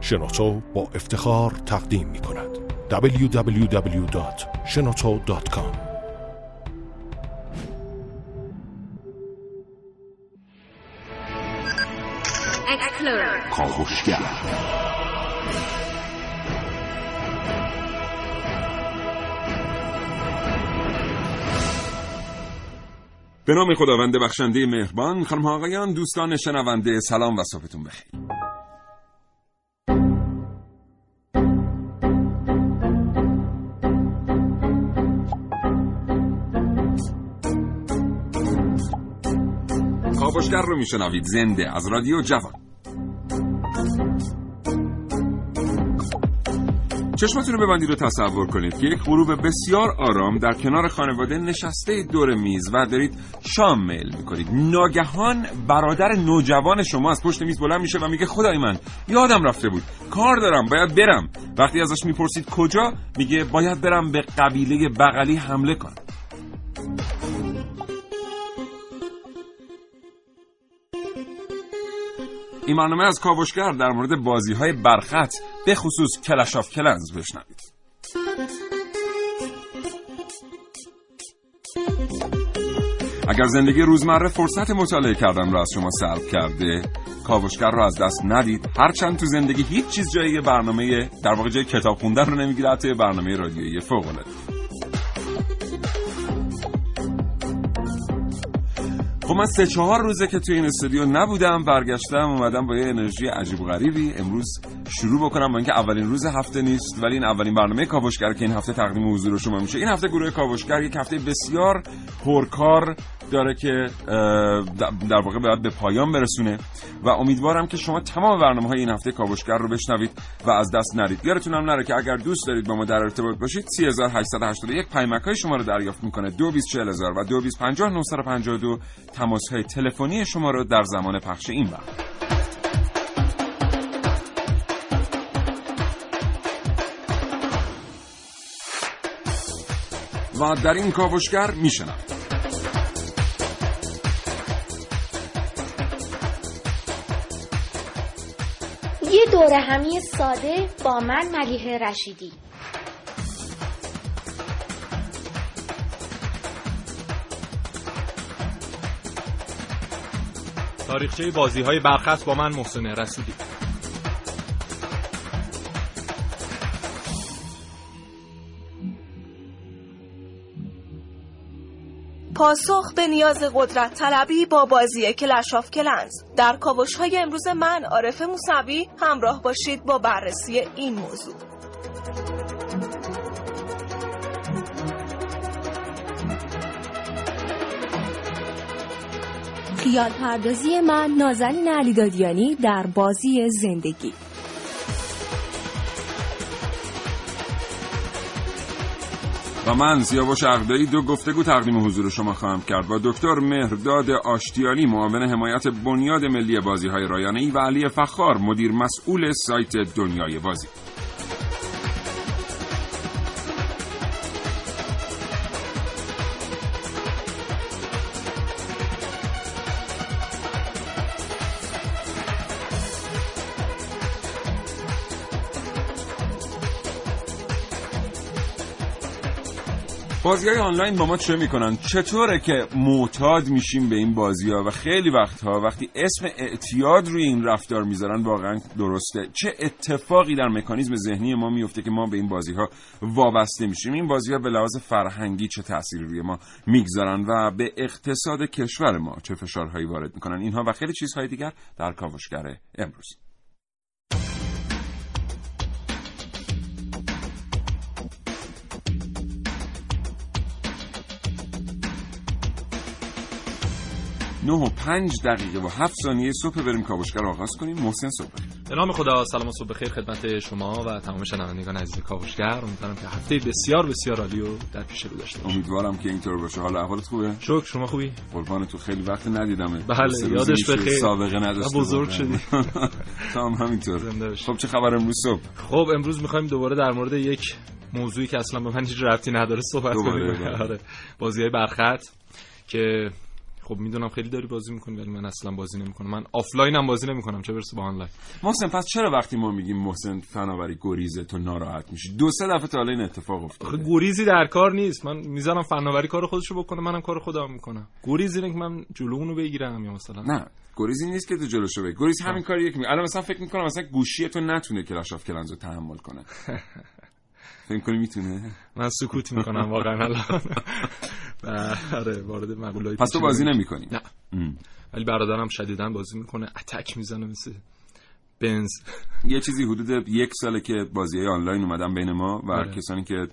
شنوتو با افتخار تقدیم می کند. www.shenoto.com به نام خداوند بخشنده مهربان خانم آقایان دوستان شنونده سلام و صبحتون بخیر. کاوشگر رو میشنوید. زنده. از رادیو جوان. چشمتون رو ببندید و تصور کنید که یک غروب بسیار آرام در کنار خانواده نشسته دور میز و دارید شام میل می‌کنید. ناگهان برادر نوجوان شما از پشت میز بلند میشه و میگه خدای من یادم رفته بود. کار دارم باید برم. وقتی ازش می‌پرسید کجا میگه باید برم به قبیله بغلی حمله کنم. این برنامه از کاوشگر در مورد بازی های برخط به خصوص کلش آف کلنز بشنوید. اگر زندگی روزمره فرصت مطالعه کردن را از شما سلب کرده کاوشگر رو از دست ندید. هرچند تو زندگی هیچ چیز جای برنامه در واقع جای کتاب خوندن رو نمی‌گیره حتی برنامه رادیویی فوق العاده. خب من سه چهار روزه که توی این استودیو نبودم برگشتم اومدم با یه انرژی عجیب و غریبی. امروز شروع بکنم با اینکه اولین روز هفته نیست ولی این اولین برنامه کاوشگر که این هفته تقدیم حضور شما میشه. این هفته گروه کاوشگر یک هفته بسیار پرکار داره که در واقع باید به پایان برسونه و امیدوارم که شما تمام برنامه های این هفته کاوشگر رو بشنوید و از دست نرید. یادتون نره که اگر دوست دارید با ما در ارتباط باشید 3881 پیمک های شما رو دریافت می‌کنه. 224000 و 2250 تماس های تلفنی شما رو در زمان پخش این برنامه. و در این کاوشگر میشنم دوره همی ساده با من ملیه رشیدی. تاریخچه بازی های برخص با من محسن رسیدی پاسخ به نیاز قدرت طلبی با بازی کلش آف کلنز. در کاوش های امروز من عارف موسوی همراه باشید با بررسی این موضوع. خیال پردازی من نازنین علیدادیانی در بازی زندگی. و من سیاوش عقدایی دو گفتگو تقدیم حضور شما خواهم کرد با دکتر مهرداد آشتیالی معاون حمایت بنیاد ملی بازی های رایانه ای و علی فخار مدیر مسئول سایت دنیای بازی. بازی های آنلاین با ما چه می‌کنن؟ چطوره که معتاد میشیم به این بازی ها و خیلی وقتها وقتی اسم اعتیاد روی این رفتار می‌ذارن واقعا درسته. چه اتفاقی در مکانیزم ذهنی ما میفته که ما به این بازی ها وابسته میشیم؟ این بازی ها به لحاظ فرهنگی چه تأثیری روی ما می‌گذارن و به اقتصاد کشور ما چه فشارهایی وارد می‌کنن اینها و خیلی چیزهای دیگر در کاوشگر امروز. نه و پنج دقیقه و هفت ثانیه صبح بریم کاوشگر آغاز کنیم. محسن صبح به نام خدا سلام و صبح بخیر خدمت شما و تمام شنوندگان عزیز کاوشگر. امیدوارم که هفته بسیار بسیار عالی رو در پیش رو داشته باشید. امیدوارم که اینطور باشه. حال احوالت خوبه؟ شکر شما خوبی؟ قربان تو. خیلی وقت ندیدمه بله یادش بخیر. سابقه نداشته بزرگ شدی. تو هم همینطور. خب چه خبر امروز صبح؟ خب امروز می‌خوایم دوباره در مورد یک موضوعی که اصلا به من هیچ ربطی نداره صحبت کنیم. آره. بازی های برخط که خب می‌دونم خیلی داری بازی می‌کنی ولی من اصلا بازی نمی‌کنم. من آفلاین هم بازی نمی‌کنم چه برسه به آنلاین. محسن پس چرا وقتی ما میگیم محسن فناوری گریزه تو ناراحت میشی؟ دو سه دفعه تا حالا این اتفاق آخه افتاده گریزی در کار نیست. من می‌ذارم فناوری کار خودشو بکنه منم کار خودم می‌کنم. گریزی اینه که من جلو اونو بگیرم یا مثلا. نه گریزی نیست که تو جلوشو بگیری گریز همین کاریه که می الان مثلا فکر می‌کنم مثلا گوشی تو نتونه Clash of Clans رو تحمل کنه. فکر کنی می‌تونه؟ من سکوت می‌کنم واقعا الان. آره وارد مقولای پس تو بازی. نمی‌کنی؟ نه. ولی برادرم شدیدا بازی می‌کنه اتک می‌زنه مثل بنز. یه چیزی حدود یک ساله که بازی های آنلاین اومدن بین ما و آره. کسانی که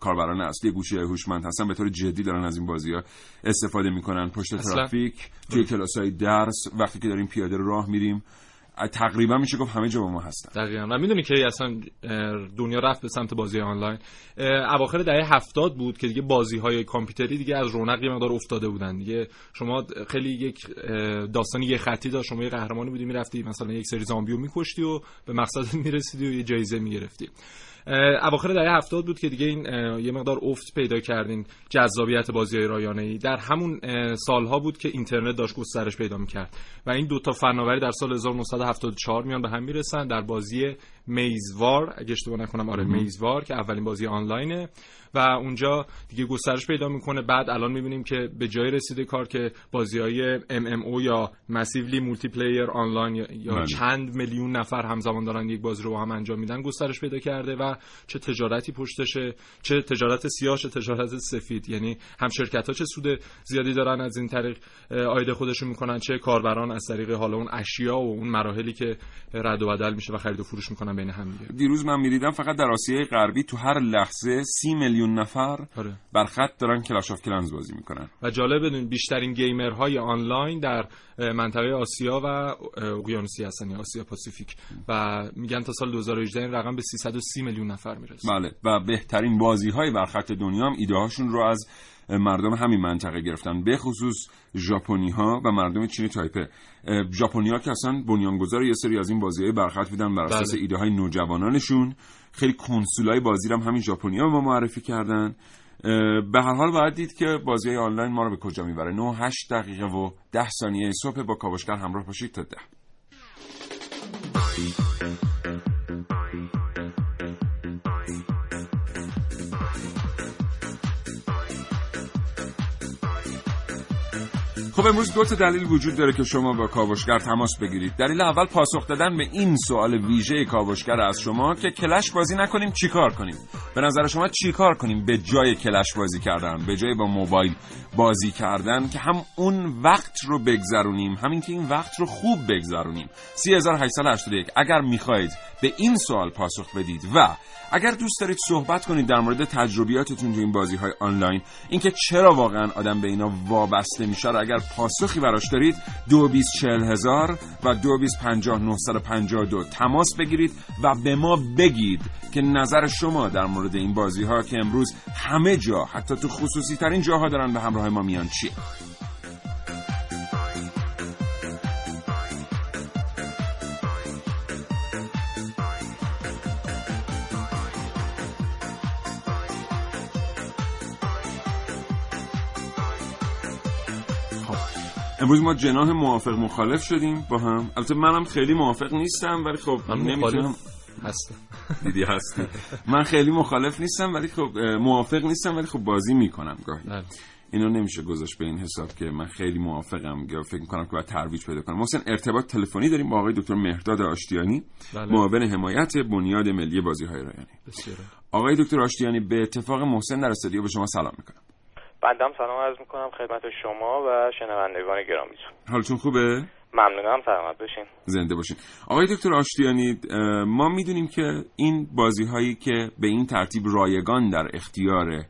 کاربران اصلی گوشی هوشمند هستن به طور جدی دارن از این بازی ها استفاده می‌کنن. پشت. ترافیک توی کلاس های درس وقتی که داریم پیاده راه میریم تقریبا میشه گفت همه جا با ما هستن. دقیقا. و می‌دونی که اصلا دنیا رفت به سمت بازی آنلاین. اواخر دهه هفتاد بود که دیگه بازی های کامپیوتری دیگه از رونق یه مقدار افتاده بودن. دیگه شما خیلی یک داستانی یه خطی داشت. شما یه قهرمانی بودی می‌رفتی مثلا یک سری زامبیو میکشتی و به مقصد می‌رسیدی و یه جایزه می‌گرفتی. اواخر دهه هفتاد بود که دیگه این یه مقدار افت پیدا کردین جذابیت بازی های رایانه ای در همون سالها بود که اینترنت داشت گسترش پیدا می‌کرد و این دوتا فناوری در سال 1974 میان به هم می‌رسن در بازی میزوار اگه اشتباه نکنم آره میزوار که اولین بازی آنلاینه. و اونجا دیگه گسترش پیدا می‌کنه. بعد الان می‌بینیم که به جای رسیده کار که بازی های MMO یا مسیولی مولتی پلییر آنلاین یا, یا بله. چند میلیون نفر همزمان دارن یک بازی رو با هم انجام میدن گسترش پیدا کرده و چه تجارتی پشتشه چه تجارت سیاه چه تجارت سفید. یعنی هم شرکت ها چه سود زیادی دارن از این طریق عاید خودشون می‌کنن چه کاربران از طریق حالا اون اشیا و اون مراحلی که رد و بدل میشه و خرید و فروش می‌کنن بین هم دیگه. دیروز من می‌دیدم فقط در آسیای غربی تو هر لحظه سی میلیون نفر آره. بر خط دارن Clash of Clans بازی می‌کنن. و جالب بدونی بیشترین gamer های آنلاین در منطقه آسیا و اقیانوسی هستن یا Asia Pacific. و میگن تا سال 2018 این رقم به 330 میلیون نفر می‌رسه. بله. و بهترین بازی های بر خط دنیا هم ایده هاشون رو از مردم همین منطقه گرفتن. به خصوص ژاپنی ها و مردم چین تایپه. ژاپنی ها که اصلا بنیانگذار یه سری از این بازی های برخط بودن بر اساس بله. ایده های نوجوانانشون. خیلی کنسولای بازی هم همین ژاپنی ها به ما معرفی کردن. به هر حال باید دید که بازی های آنلاین ما رو به کجا می‌بره. 9 8 دقیقه و 10 ثانیه صبح با کاوشگر همراه باشید تا ده. خب امروز دو تا دلیل وجود داره که شما با کاوشگر تماس بگیرید. دلیل اول پاسخ دادن به این سوال ویژه کاوشگر از شما که کلش بازی نکنیم چیکار کنیم؟ به نظر شما چیکار کنیم به جای کلش بازی کردن به جای با موبایل بازی کردن که هم اون وقت رو بگذرونیم همین که این وقت رو خوب بگذرونیم؟ 3881 اگر می‌خواهید به این سوال پاسخ بدید و اگر دوست دارید صحبت کنید در مورد تجربیاتتون تو این بازی های آنلاین اینکه چرا واقعا آدم به اینا وابسته میشه اگر پاسخی براش دارید دو هزار و دو دو. تماس بگیرید و به ما بگید که نظر شما در مورد این بازی ها که امروز همه جا حتی تو خصوصی ترین جاها دارن به همراه ما میان چیه. امروز ما جناح موافق مخالف شدیم با هم. البته منم خیلی موافق نیستم ولی خب من نمی‌تونم هستم. دیدی هستی. من خیلی مخالف نیستم ولی خب موافق نیستم ولی خب بازی می‌کنم گاهی. بله. اینو نمیشه گذاشت به این حساب که من خیلی موافقم یا فکر می‌کنم که باید ترویج پیدا کنم. محسن ارتباط تلفنی داریم با آقای دکتر مهرداد آشتیانی بله. معاون حمایت بنیاد ملی بازی های عالی. آقای دکتر آشتیانی به اتفاق محسن در استودیو به شما سلام می‌کنم. بنده هم سلام عرض می‌کنم خدمت شما و شنوندگان گرامیتون. حالتون خوبه؟ ممنونم سلامت باشین. زنده باشین. آقای دکتر آشتیانی ما می‌دونیم که این بازی هایی که به این ترتیب رایگان در اختیار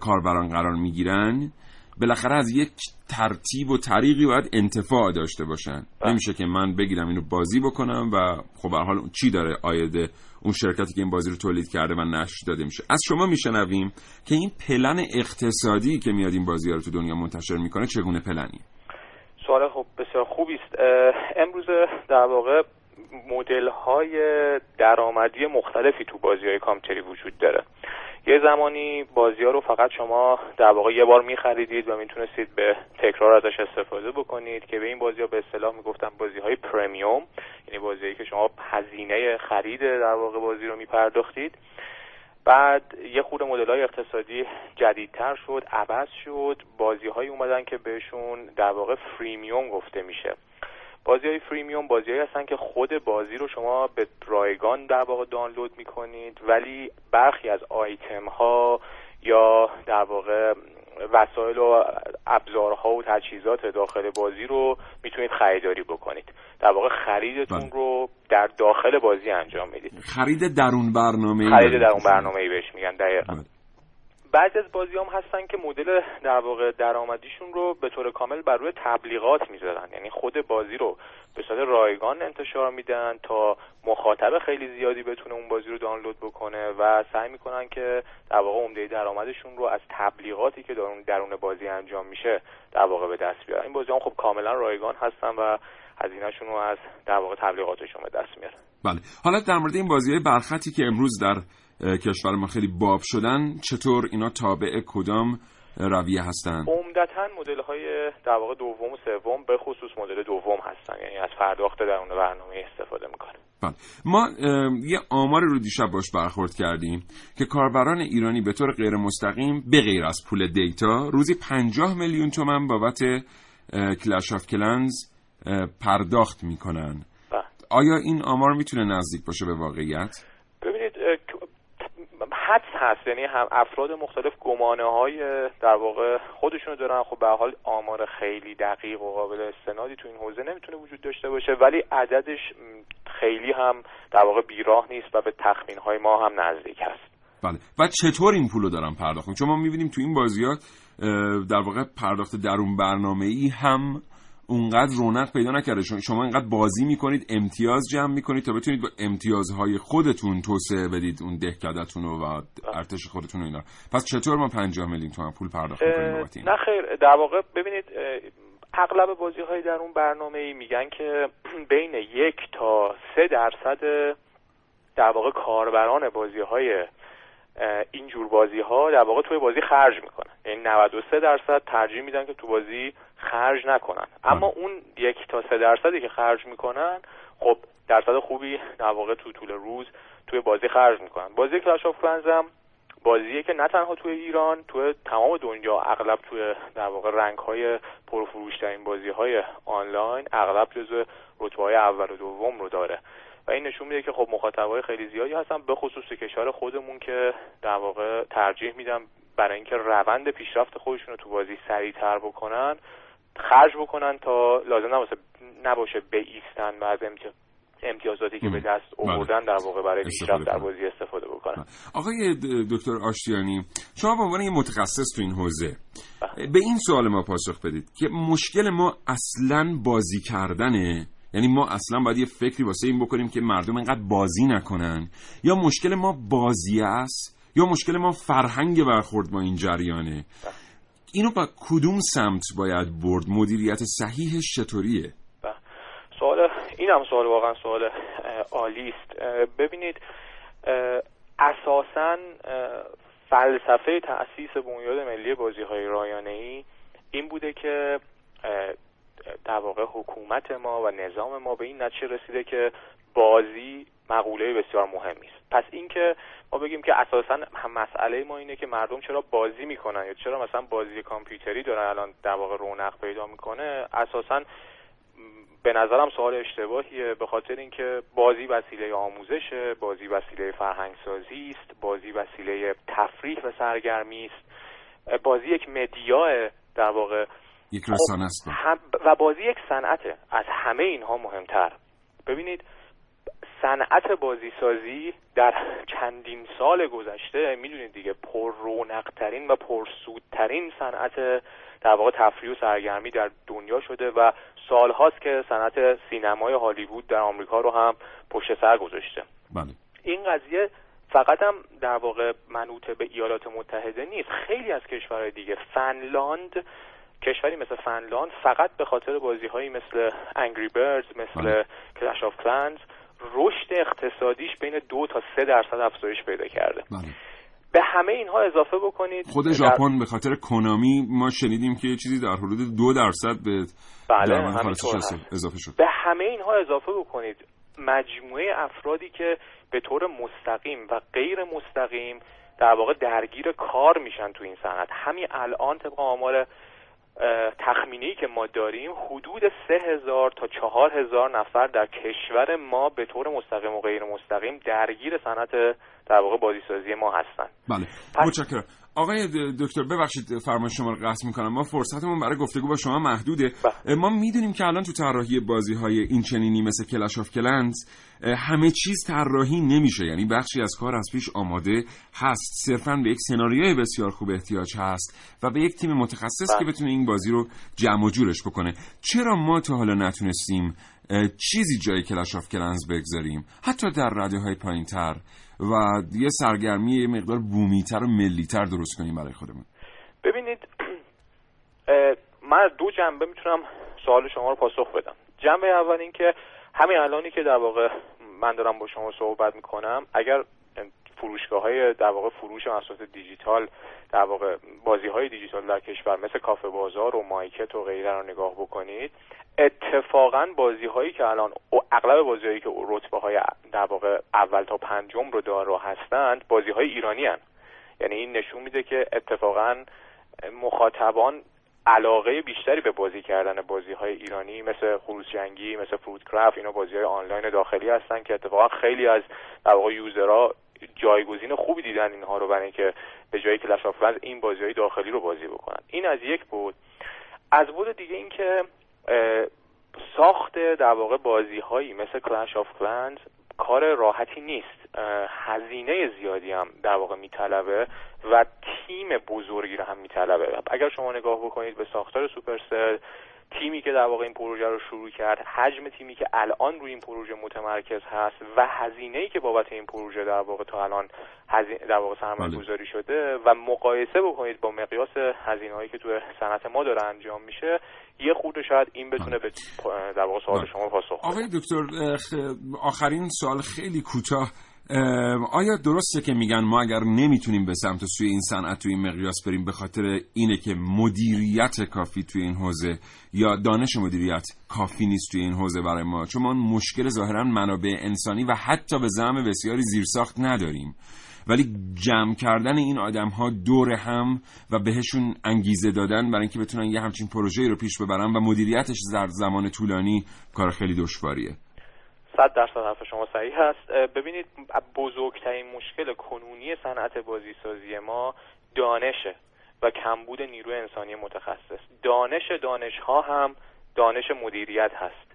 کاربران قرار می‌گیرن بالاخره از یک ترتیب و طریقی باید انتفاع داشته باشن. نمیشه که من بگیرم اینو بازی بکنم و خب به حال چی داره آیده اون شرکتی که این بازی رو تولید کرده و نشر داده میشه. از شما میشنویم که این پلن اقتصادی که میاد این بازی رو تو دنیا منتشر می‌کنه چگونه پلنی سوال خب بسیار خوبی است. امروز در واقع مدل های درآمدی مختلفی تو بازی های کامپیوتری وجود داره. یه زمانی بازی ها رو فقط شما در واقع یه بار میخریدید و می‌تونستید به تکرار ازش استفاده بکنید که به این بازی ها به اصطلاح می‌گفتن بازی های پرمیوم یعنی بازی که شما هزینه خرید در واقع بازی رو میپرداختید. بعد یه خود مدل های اقتصادی جدیدتر شد عوض شد بازی های اومدن که بهشون در واقع فریمیوم گفته میشه. بازی های فریمیوم بازی هایی هستن که خود بازی رو شما به رایگان در واقع دانلود می‌کنید ولی برخی از آیتم ها یا در واقع وسایل و ابزارها و تجهیزات داخل بازی رو می‌تونید خریداری بکنید در واقع خریدتون بله. رو در داخل بازی انجام می‌دید خرید درون برنامه خرید در اون برنامه ای بهش میگن دقیقا بله. بعضی از بازی هم هستن که مدل در واقع درآمدیشون رو به طور کامل بر روی تبلیغات می‌ذارن. یعنی خود بازی رو به صورت رایگان انتشار میدن تا مخاطب خیلی زیادی بتونه اون بازی رو دانلود بکنه و سعی می‌کنن که در واقع عمده درآمدشون رو از تبلیغاتی که درون درون بازی انجام میشه در واقع به دست بیارن. این بازی هم خب کاملا رایگان هستن و هزینهشون رو از در واقع تبلیغاتشون به دست میارن. بله. حالا در مورد این بازی برخطی که امروز در کشور ما خیلی باب شدن. چطور اینا تابع کدام رویه هستن؟ عمدتا مدل های در واقع دوم و سوم به خصوص مدل دوم هستن. یعنی از پرداخت درون برنامه استفاده می‌کنه. بله. ما یه آماری رو دیشب باش برخورد کردیم که کاربران ایرانی به طور غیر مستقیم به غیر از پول دیتا روزی 50 میلیون تومن بابت کلش آف کلنز پرداخت می‌کنن. بله. آیا این آمار می‌تونه نزدیک باشه به واقعیت؟ حدس هست. یعنی هم افراد مختلف گمانه های در واقع خودشونو دارن. خب به حال آمار خیلی دقیق و قابل استنادی تو این حوزه نمی‌تونه وجود داشته باشه ولی عددش خیلی هم در واقع بیراه نیست و به تخمین های ما هم نزدیک هست. بله. و چطور این پولو دارن پرداخت؟ چون ما می‌بینیم تو این بازیات در واقع پرداخت درون برنامه ای هم اونقدر رونق پیدا نکرده. شما- اینقدر بازی می‌کنید امتیاز جمع می‌کنید تا بتونید با امتیازهای خودتون توسعه بدید اون دهکدتون رو و ارتش خودتون رو اینا. پس چطور ما 50 میلیون تومن پول پرداخت می‌کنیم بابت نه خیر. در واقع ببینید اغلب بازی های در اون برنامه ای میگن که بین یک تا سه درصد در واقع کاربران بازی های اینجور بازی ها در واقع توی بازی خرج می‌کنن. یعنی 93 درصد ترجیح میدن که تو بازی خرج نکنن. اما اون یک تا سه درصدی که خرج می‌کنن خب درصد خوبی در واقع تو طول روز توی بازی خرج می‌کنن. بازی کلاش آف کلنز هم بازیه که نه تنها توی ایران توی تمام دنیا اغلب توی در واقع رنگ های پرفروشترین بازی های آنلاین اغلب جزو رتبه های اول و دوم رو داره. و این نشون میده که خب مخاطبای خیلی زیادی هستن به خصوص کشور خودمون که در واقع ترجیح میدم برای اینکه روند پیشرفت خودشون رو تو بازی سریعتر بکنن خرج بکنن تا لازم نباشه نباشه بیستن و از امتیاز امتیازاتی که. به دست بله. آوردن در واقع برای پیشرفت در. بازی استفاده بکنن آقای د- دکتر آشتیانی شما به عنوان یه متخصص تو این حوزه به این سوال ما پاسخ بدید که مشکل ما اصلا بازی کردنه یعنی ما اصلا باید یه فکری واسه این بکنیم که مردم اینقدر بازی نکنن. یا مشکل ما بازی است یا مشکل ما فرهنگ برخورد با این جریانه. اینو با کدوم سمت باید برد؟ مدیریت صحیحش چطوریه. سوال این هم سوال واقعا سوال عالی ببینید اساسا فلسفه تأسیس بنیاد ملی بازی های رایانه ای این بوده که در واقع حکومت ما و نظام ما به این نتیجه رسیده که بازی مقوله بسیار مهمی است. پس اینکه ما بگیم که اساسا مسئله ما اینه که مردم چرا بازی می‌کنن یا چرا مثلا بازی کامپیوتری دارن الان در واقع رونق پیدا می‌کنه اساسا به نظرم سوال اشتباهیه به خاطر اینکه بازی وسیله آموزشه بازی وسیله فرهنگ سازی است بازی وسیله تفریح و سرگرمی است. بازی یک مدیاه در واقع یک رسانه است. هم و بازی یک صنعته از همه اینها مهمتر. ببینید صنعت بازی سازی در چندین سال گذشته می‌دونید دیگه پر رونقترین و پرسودترین صنعت در واقع تفریح و سرگرمی در دنیا شده و سالهاست که صنعت سینمای هالیوود در آمریکا رو هم پشت سر گذاشته. بله. این قضیه فقط هم در واقع منوط به ایالات متحده نیست. خیلی از کشورهای دیگه فنلاند کشوری مثل فنلاند فقط به خاطر بازی هایی مثل انگری بردز مثل. کلش آف کلنز رشد اقتصادیش بین دو تا سه درصد افزایش پیدا کرده. بله. به همه اینها اضافه بکنید. خود در- ژاپن به خاطر کنامی ما شنیدیم که چیزی در حدود دو درصد به بله. اضافه شد. به همه اینها اضافه بکنید. مجموعه افرادی که به طور مستقیم و غیر مستقیم در واقع درگیر کار میشن تو این صنعت. همین الان طبق آمار تخمینی که ما داریم حدود سه هزار تا چهار هزار نفر در کشور ما به طور مستقیم و غیر مستقیم درگیر صنعت در واقع بازیسازی ما هستن. بله. پس- متشکرم. آقای دکتر ببخشید فرمایش شما رو قطع می‌کنم. ما فرصتمون برای گفتگو با شما محدوده. بله. ما می‌دونیم که الان تو طراحی بازی های این چنینی مثل Clash of Clans همه چیز طراحی نمیشه. یعنی بخشی از کار از پیش آماده هست. صرفا به یک سناریوی بسیار خوب احتیاج هست و به یک تیم متخصص که بله. بتونه این بازی رو جمع و جورش بکنه. چرا ما تا حالا نتونستیم چیزی جای Clash of Clans بگذاریم؟ حتی در رده های پایین تر و یه سرگرمی یه مقدار بومیتر و ملیتر درست کنیم برای خودمون. ببینید من دو جنبه می‌تونم سوال شما رو پاسخ بدم. جنبه اول این که همین الانی که در واقع من دارم با شما صحبت می‌کنم اگر فروشگاه های در واقع فروش محصولات دیجیتال در واقع بازی های دیجیتال در کشور مثل کافه بازار و مایکت و غیره رو نگاه بکنید اتفاقا بازی هایی که الان اغلب بازی هایی که رتبه های در واقع اول تا پنجم رو دارا هستند بازی های ایرانی هن. یعنی این نشون میده که اتفاقا مخاطبان علاقه بیشتری به بازی کردن بازی های ایرانی مثل خروس جنگی مثل Fruit Craft اینا بازی های آنلاین داخلی هستن که اتفاقا خیلی از در واقع user ها جایگزین خوبی دیدن اینها رو برای اینکه به جای of Clans این بازی های داخلی رو بازی بکنن. این از یک بعد. از بعد دیگه اینکه ساخت در واقع بازی هایی مثل Clash of Clans کار راحتی نیست. هزینه زیادی هم در واقع میطلبه و تیم بزرگی رو هم میطلبه. اگر شما نگاه بکنید به ساختار سوپرسل تیمی که در واقع این پروژه رو شروع کرد حجم تیمی که الان روی این پروژه متمرکز هست و هزینه ای که بابت این پروژه در واقع تا الان در واقع سرمایه گذاری شده و مقایسه بکنید با مقیاس هزینه هایی که تو صنعت ما داره انجام میشه یه خورده شاید این بتونه به در واقع سوال شما پاسخ بده. آقای دکتر آخرین سوال خیلی کوتاه. اه، آیا درسته که میگن ما اگر نمی‌تونیم به سمت سوی این صنعت توی این مقیاس بریم به خاطر اینه که مدیریت کافی توی این حوزه یا دانش مدیریت کافی نیست توی این حوزه برای ما؟ چون ما مشکل ظاهرا منابع انسانی و حتی به زعم بسیاری زیرساخت نداریم. ولی جمع کردن این آدم ها دور هم و بهشون انگیزه دادن برای اینکه بتونن یه همچین پروژه‌ای رو پیش ببرن و مدیریتش در زمان طولانی کار خیلی دشواریه. صد درصد حرف شما صحیح هست. ببینید بزرگترین مشکل کنونی صنعت بازیسازی ما دانشه و کمبود نیروی انسانی متخصص. دانش دانش ها هم دانش مدیریت هست.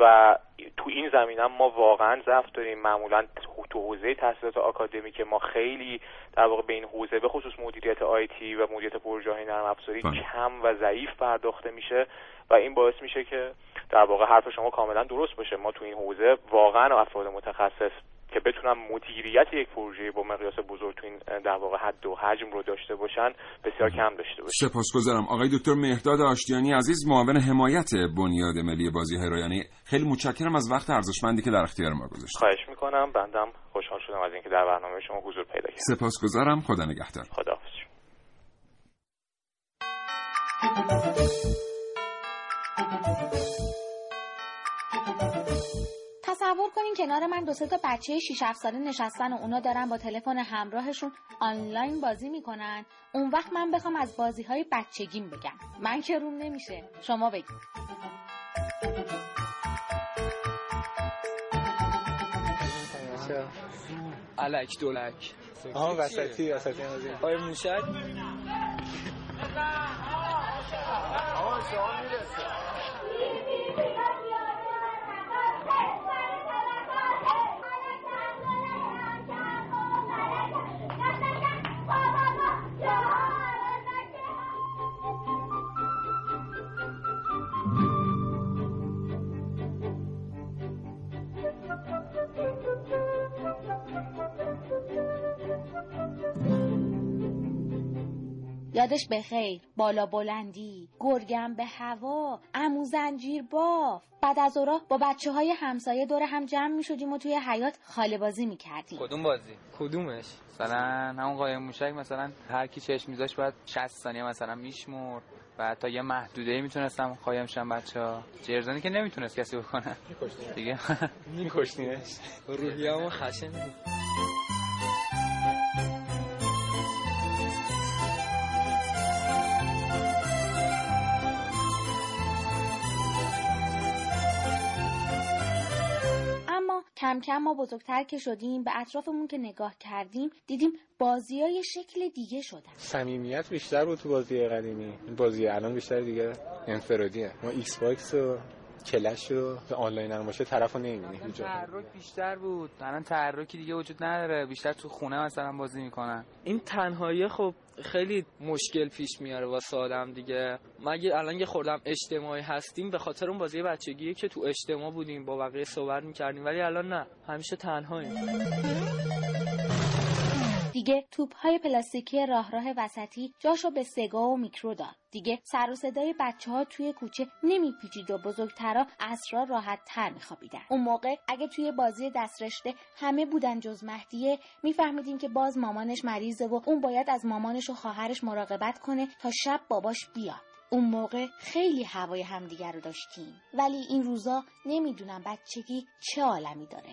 و تو این زمینه ما واقعا ضعف داریم معمولا تو حوزه تحصیلات آکادمی که ما خیلی در واقع به این حوزه به خصوص مدیریت آیتی و مدیریت پروژه های نرم افزاری بله. کم و ضعیف پرداخته میشه و این باعث میشه که در واقع حرف شما کاملا درست باشه ما تو این حوزه واقعا افراد متخصص که بتونن مدیریت یک پروژه با مقیاس بزرگ تو این در واقع حد و حجم رو داشته باشن بسیار کم داشته باشن. سپاسگزارم. آقای دکتر مهداد آشتیانی عزیز معاون حمایت بنیاد ملی بازی های رایانه خیلی متشکرم از وقت ارزشمندی که در اختیار ما گذاشتید. خواهش می‌کنم. بندم. خوشحال شدم از اینکه در برنامه شما حضور پیدا کردم سپاسگزارم. خدا نگهدار. خداحافظ. تصور کنین کنار من دو سه تا بچه 6 7 ساله نشستن و اونا دارن با تلفن همراهشون آنلاین بازی می‌کنن. اون وقت من بخوام از بازی های بچگیم بگم. من که روم نمیشه. شما بگید. الک دولک. آها وسطی وسطی آیا موشک. یادش به خیر. بالا بلندی گرگم به هوا امو زنجیر باف. بعد از اورا با بچه های همسایه دور هم جمع می شدیم و توی حیات خاله بازی می کردیم کدوم بازی؟ کدومش؟ مثلا همون قایم موشک مثلا هر کی چشم میذاش باید 60 ثانیه مثلا میشمر و تا یه محدوده می‌تونستم قایم شم بچه ها جرزانی که نمی‌تونست کسی بکنه. دیگه. میکشتینش روحیه‌مو خشن کم ما بزرگتر که شدیم به اطرافمون که نگاه کردیم دیدیم بازی های شکل دیگه شدن. صمیمیت بیشتر بود تو بازی قدیمی. بازی الان بیشتر دیگه انفرادیه. ما Xbox و Clash رو که آنلاین هم باشه طرفو نمی‌بینی. هیچ تحرک بیشتر بود. الان تحرکی دیگه وجود نداره. بیشتر تو خونه مثلا بازی می‌کنن. این تنهایی خب خیلی مشکل پیش میاره واسه آدم دیگه. مگه الان یه خرده هم اجتماعی هستیم به خاطر اون بازی بچگیه که تو اجتماع بودیم با بقیه صحبت می‌کردیم. ولی الان نه. همیشه تنهاییم. دیگه توپ های پلاستیکی راه راه وسطی جاشو به سگا و میکرو داد. دیگه سر و صدای بچه ها توی کوچه نمیپیچید و بزرگترا اسرا راحت تر میخوابیدن. اون موقع اگه توی بازی دسترشته همه بودن جز مهدیه میفهمیدیم که باز مامانش مریضه و اون باید از مامانش و خواهرش مراقبت کنه تا شب باباش بیاد. اون موقع خیلی هوای همدیگر رو داشتیم. ولی این روزا نمی‌دونم بچگی چه عالمی داره.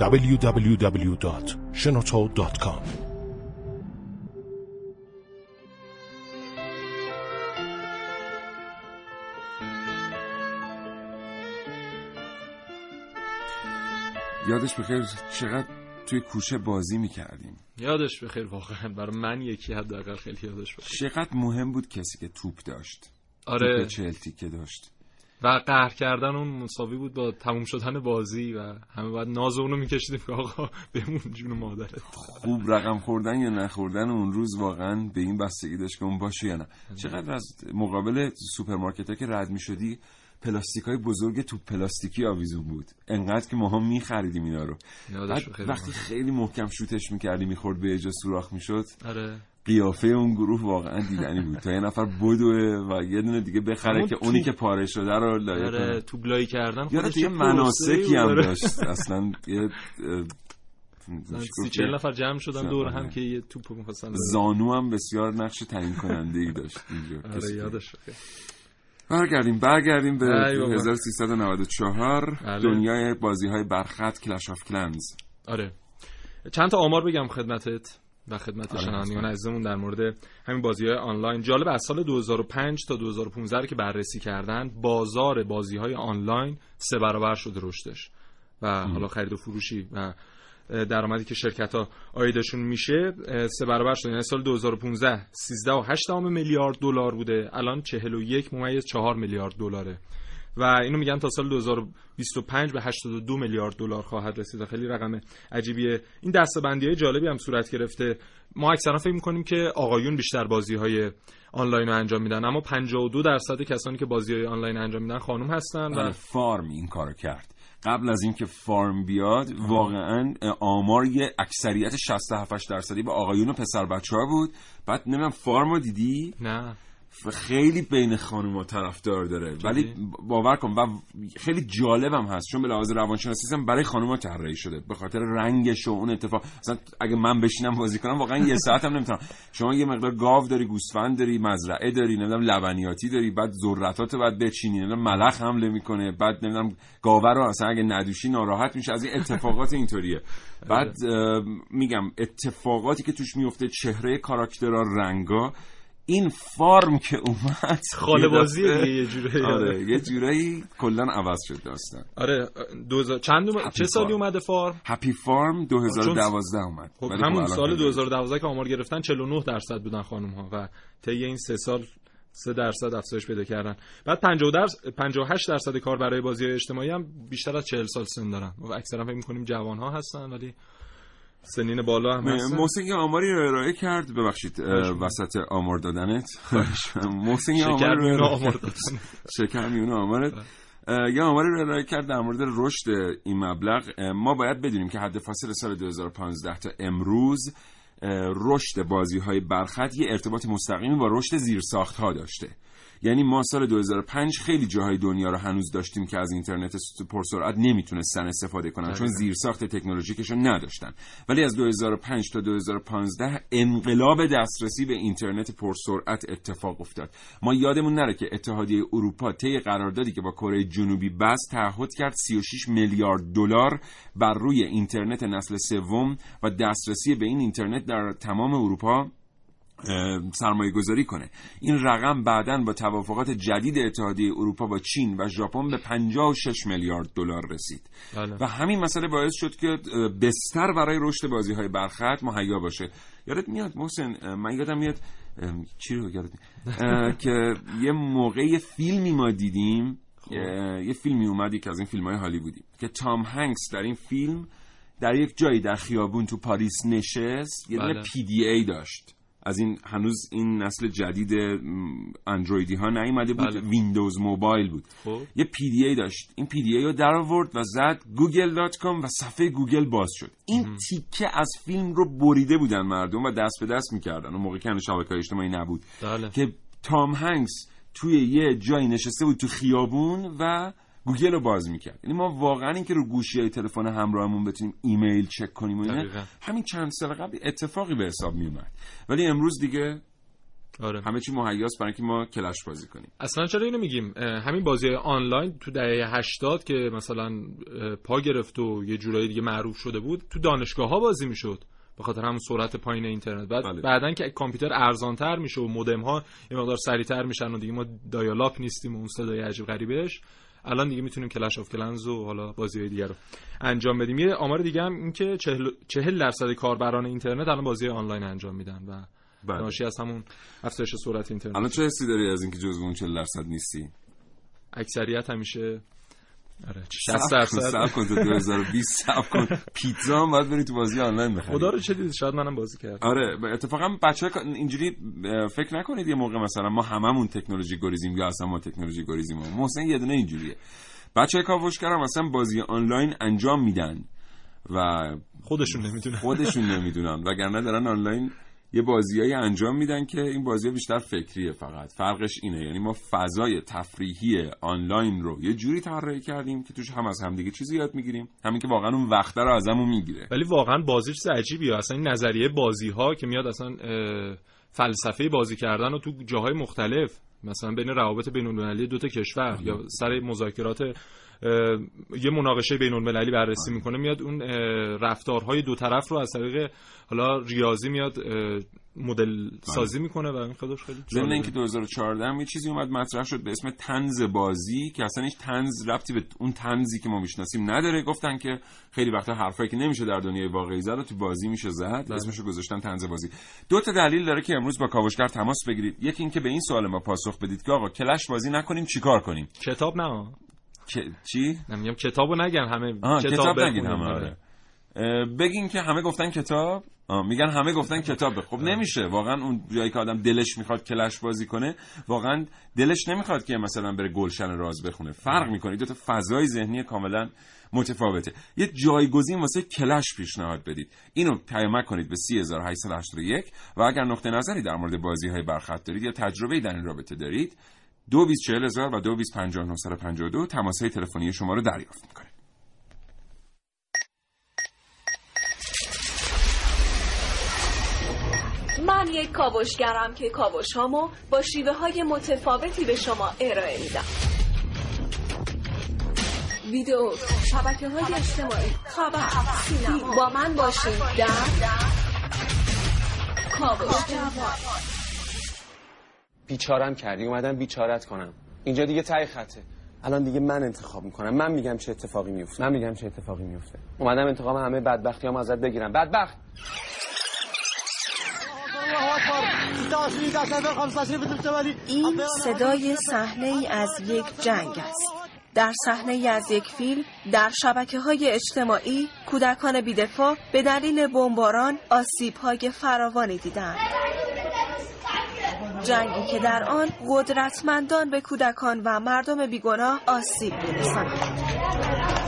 www.shenoto.com یادش بخیر چقدر توی کوچه بازی می‌کردیم. یادش بخیر واقعا. برای من یکی حداقل خیلی یادش بخیر چقدر مهم بود کسی که توپ داشت. آره. توپ چلتی که داشت. و قهر کردن اون مساوی بود با تموم شدن بازی و همه بعد ناز اونو میکشیدیم که آقا بمون جون مادرت. خوب رقم خوردن یا نخوردن اون روز واقعا به این بستگی داشت که اون باشه یا نه. چقدر از مقابل سوپرمارکت ها که رد می شدی پلاستیک های بزرگ توپ پلاستیکی آویزون بود. انقدر که ماها می خریدیم اینا رو. بعد وقتی خیلی محکم شوتش می‌کردی می‌خورد به هر جا سوراخ می‌شد. آره. قیافه اون گروه واقعا دیدنی بود تا یه نفر بدوه و یه دونه دیگه بخره که اونی که پاره شده رو لایه آره کنه توپ لایی کردن یه چه مناسکی هم. آره. داشت اصلا یه سی چهل نفر جمع شدن دور هم آره. که یه توپ می‌خواستن. زانو هم بسیار نقش تعیین کننده ای داشت اینجا آره یادش برگردیم برگردیم به ای بابا. 1394 بله. دنیای بازی های برخط Clash of Clans آره چند تا آمار بگم خدمتت و خدمت آره، شنوندگان. عزیزمون در مورد همین بازی های آنلاین. جالب از سال 2005 تا 2015 رو که بررسی کردن بازار بازی های آنلاین سه برابر شده رشدش. و حالا خرید و فروشی و درآمدی که شرکت ها آیدشون میشه سه برابر شده. یعنی سال 2015 13 و 8 میلیارد دلار بوده. الان 41 ممیز 4 میلیارد دلاره. و اینو میگن تا سال 2025 به 82 میلیارد دلار خواهد رسید و خیلی رقم عجیبیه. این دستبندی های جالبی هم صورت گرفته. ما اکثرا فکر می‌کنیم که آقایون بیشتر بازی های آنلاین رو انجام میدن اما 52 درصد کسانی که بازی های آنلاین انجام میدن خانم هستن و و فارم این کارو کرد. قبل از اینکه فارم بیاد واقعا آمار یه اکثریت 67 درصدی به آقایون و پسر بچه ها بود. بعد نمی‌دونم فارم رو دیدی؟ نه. خیلی بین خانوما طرفدار داره. ولی باور کن و خیلی جالبم هست چون به لحاظ روانشناسی هم برای خانوما طراحی شده. به خاطر رنگش و اون اتفاق. مثلا اگه من بشینم بازی کنم واقعا یه ساعت هم نمی‌تونم. شما یه مقدار گاو داری گوسفند داری مزرعه داری نمی‌دونم لبنیاتی داری بعد ذرتات بعد بچینی نمی‌دونم ملخ حمله می‌کنه بعد نمی‌دونم گاوه رو اصلا اگه ندوشی ناراحت میشه از این اتفاقات اینطوریه. بعد میگم اتفاقاتی که توش میفته چهره کاراکترها رنگا این فارم که اومد خاله بازی یه جورایی آره یه جورایی کلا عوض شد داستان. آره دوزار... چند اوم- چه سالی. اومده فارم؟ هپی فارم 2012 اومد. خب ولی همون سال خیلی 2012 که آمار گرفتن 49 درصد بودن خانم ها و طی این سه سال 3 درصد افزایش پیدا کردن. بعد 50 درصد 58 درصد کار برای بازی اجتماعی هم بیشتر از 40 سال سن دارن. و اکثرا فکر می‌کنیم جوان ها هستن ولی سنین بالا هم هستن محسن آماری رو ارائه کرد. ببخشید وسط آمار دادنت. محسن آماری رو ارائه آمار کرد. دادن. شکر میونه آمارت. یه آماری رو ارائه کرد در مورد رشد این مبلغ. ما باید بدونیم که حد فاصل سال 2015 تا امروز رشد بازی های برخط یه ارتباط مستقیمی با رشد زیرساخت ها داشته. یعنی ما سال 2005 خیلی جاهای دنیا رو هنوز داشتیم که از اینترنت پرسرعت نمی‌تونستن استفاده کنن چون زیرساخت تکنولوژیکشون نداشتن. ولی از 2005 تا 2015 انقلاب دسترسی به اینترنت پرسرعت اتفاق افتاد. ما یادمون نره که اتحادیه اروپا طی قراردادی که با کره جنوبی بست تعهد کرد 36 میلیارد دلار بر روی اینترنت نسل سوم و دسترسی به این اینترنت در تمام اروپا سرمایه گذاری کنه این رقم بعدا با توافقات جدید اتحادیه اروپا با چین و ژاپن به 56 میلیارد دلار رسید بله. و همین مسئله باعث شد که بستر برای رشد بازی های برخط مهیا باشه یادت میاد محسن من یادم میاد چی رو یادت میاد که یه موقع فیلمی ما دیدیم خب. یه فیلمی اومدی که از این فیلم های هالیوودی که تام هنکس در این فیلم در یک جایی در خیابون تو پاریس نشست یه بله. PDA داشت از این هنوز این نسل جدید اندرویدی ها نیومده بود بله. Windows Mobile بود خب. یه PDA داشت این PDA رو در آورد و زد google.com و صفحه گوگل باز شد این تیکه از فیلم رو بریده بودن مردم و دست به دست می‌کردن اون موقع که شبکه اجتماعی نبود بله. که تام هنکس توی یه جایی نشسته بود تو خیابون و گوگل رو باز می‌کرد. یعنی ما واقعا اینکه رو گوشی های تلفن همراهمون بتونیم ایمیل چک کنیم و همین چند سال قبل اتفاقی به حساب میومد ولی امروز دیگه آره. همه چی مهیاس برای اینکه ما Clash بازی کنیم. اصلا چرا اینو میگیم؟ همین بازی آنلاین تو دهه 80 که مثلا پا گرفت و یه جورایی دیگه معروف شده بود تو دانشگاه ها بازی می‌شد. به خاطر همون سرعت پایین اینترنت. بعد بله. بعدا که کامپیوتر ارزانتر میشه و مودم ها یه مقدار سریعتر میشن و دیگه ما dial-up نیستیم و اون صدای عجیب غریبش الان دیگه می‌تونیم Clash of Clans و حالا بازی های دیگر رو انجام بدیم. یه آمار دیگه هم این که چهل درصد کاربران اینترنت الان بازی آنلاین انجام میدن و بله. ناشی از همون افزایش سرعت اینترنت. الان چه حسی داری از اینکه جزو اون 40 درصد نیستی؟ اکثریت همیشه آره 60 درصد. صبر کن 2020 صبر کن. پیتزا هم باید بری تو بازی آنلاین بخری. خدا رو چه دید شاید منم بازی کردم. آره اتفاقا بچه اینجوری فکر نکنید یه موقع مثلا ما هممون تکنولوژی گریزیم یا اصلا ما تکنولوژی گریزیم. محسن یه دونه اینجوریه. بچه کاوشگرم مثلا بازی آنلاین انجام میدن و خودشون نمی‌دونن. خودشون نمی‌دونن وگرنه دارن آنلاین یه بازیایی انجام میدن که این بازی بیشتر فکریه فقط. فرقش اینه. یعنی ما فضای تفریحی آنلاین رو یه جوری طراحی کردیم که توش هم از همدیگه چیزی یاد می‌گیریم. همین که واقعا اون وقته رو ازمون می‌گیره. ولی واقعا بازی چیز عجیبیه. اصلا این نظریه بازی ها که میاد اصلا فلسفه بازی کردن و تو جاهای مختلف مثلا بین روابط بین المللی دو تا کشور یا سر مذاکرات یه مناقشه بین المللی بررسی می‌کنه میاد اون رفتارهای دو طرف رو از طریق حالا ریاضی میاد مدل سازی می‌کنه و این خودش خیلی ضمن اینکه 2014 یه چیزی اومد مطرح شد به اسم تنز بازی که اصلا هیچ تنز ربطی به اون تنزی که ما می‌شناسیم نداره. گفتن که خیلی وقتا حرفایی که نمیشه در دنیای واقعی زد تو بازی میشه زد. اسمشو گذاشتن تنز بازی. دو تا دلیل داره که امروز با کاوشگر تماس بگیرید. یکی اینکه به این سوال ما پاسخ بدید که آقا کلش بازی نکنیم چیکار کنیم؟ کتاب نه. چی؟ نمیگم کتابو نگن همه کتاب, کتاب نگید همه آره. بگین که همه گفتن کتاب. میگن همه گفتن کتاب خب نمیشه. واقعا اون جایی که آدم دلش می‌خواد کلش بازی کنه واقعا دلش نمی‌خواد که مثلا بره گلشن راز بخونه. فرق می‌کنه. دو تا فضای ذهنی کاملا متفاوته. یه جایگزین واسه کلش پیشنهاد بدید. اینو پیامک کنید به 3881 و اگر نقطه نظری در مورد بازی های برخط دارید یا تجربه در این رابطه دارید دو بیس چهل هزار و دو بیس پنجاه دو تماس های تلفنی شما رو دریافت می‌کنه. من یک کاوشگرم که کاوش هامو با شیوه های متفاوتی به شما ارائه میدم. ویدیو شبکه های اجتماعی خبر سینما با من باشید در کاوشگر بیچارم کردی. اومدم بیچارت کنم. اینجا دیگه تای خطه. الان دیگه من انتخاب می‌کنم. من میگم چه اتفاقی میفته من میگم چه اتفاقی میفته اومدم انتقام همه بدبختی هم ازت بگیرم. بدبخت! این صدای صحنه ای از یک جنگ است. در صحنه ای از یک فیلم در شبکه های اجتماعی کودکان بیدفاع به دلیل بمباران آسیب های فراوانی دیدند. جنگی که در آن قدرتمندان به کودکان و مردم بیگناه آسیب میرسانند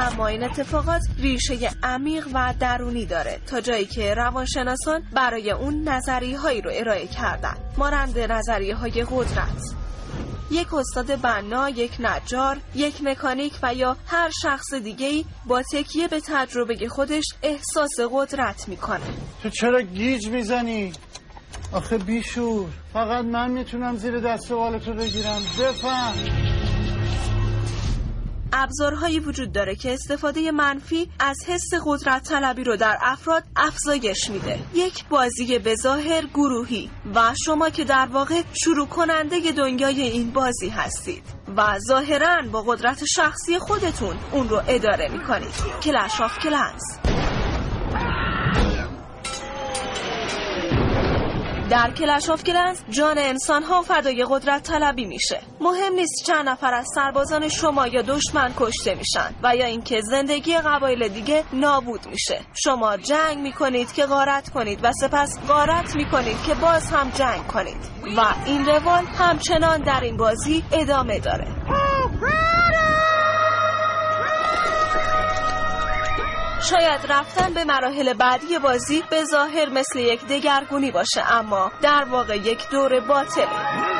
اما این اتفاقات ریشه عمیق و درونی داره تا جایی که روانشناسان برای اون نظریه هایی رو ارائه کردن. مانند نظریه های قدرت. یک استاد بنا، یک نجار، یک مکانیک و یا هر شخص دیگه با تکیه به تجربه خودش احساس قدرت می‌کنه. تو چرا گیج می‌زنی؟ آخه بیشور. فقط من می‌تونم زیر دست رو بگیرم. بفهم. ابزارهایی وجود داره که استفاده منفی از حس قدرت طلبی رو در افراد افزایش میده. یک بازی به ظاهر گروهی و شما که در واقع شروع کننده دنیای این بازی هستید و ظاهرا با قدرت شخصی خودتون اون رو اداره می‌کنید. Clash of Clans در Clash of Clans جان انسان ها فدای قدرت طلبی میشه. مهم نیست چند نفر از سربازان شما یا دشمن کشته میشن و یا اینکه زندگی قبایل دیگه نابود میشه. شما جنگ می‌کنید که غارت کنید و سپس غارت می‌کنید که باز هم جنگ کنید. و این روال همچنان در این بازی ادامه داره. شاید رفتن به مراحل بعدی بازی به ظاهر مثل یک دگرگونی باشه اما در واقع یک دور باطله.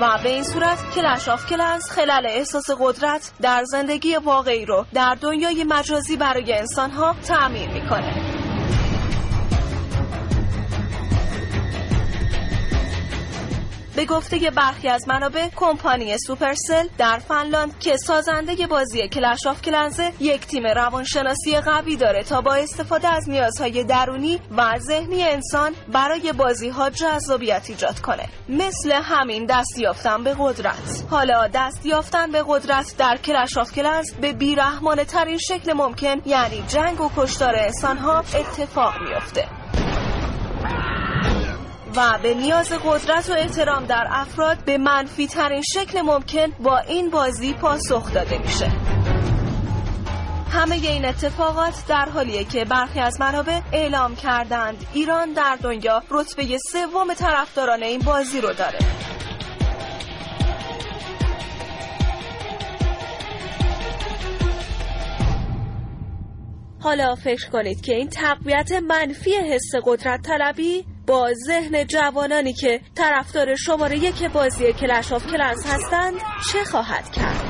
و به این صورت کلش آف کلنز خلال احساس قدرت در زندگی واقعی رو در دنیای مجازی برای انسان ها تعمین می‌کنه. به گفته برخی از منابع کمپانی Supercell در فنلاند که سازنده بازی Clash of Clans ه یک تیم روانشناسی قوی داره تا با استفاده از نیازهای درونی و ذهنی انسان برای بازی ها جذابیت ایجاد کنه. مثل همین دست یافتن به قدرت. حالا دست یافتن به قدرت در Clash of Clans به بیرحمانه ترین شکل ممکن یعنی جنگ و کشتار انسان ها اتفاق میافته. و به نیاز قدرت و احترام در افراد به منفی ترین شکل ممکن با این بازی پاسخ داده میشه. همه این اتفاقات در حالیه که برخی از منابع اعلام کردند. ایران در دنیا رتبه سوم طرفداران این بازی رو داره. حالا فکر کنید که این تقویت منفی حس قدرت طلبی با ذهن جوانانی که طرفدار شماره یک بازی کلش آف کلنز هستند چه خواهد کرد؟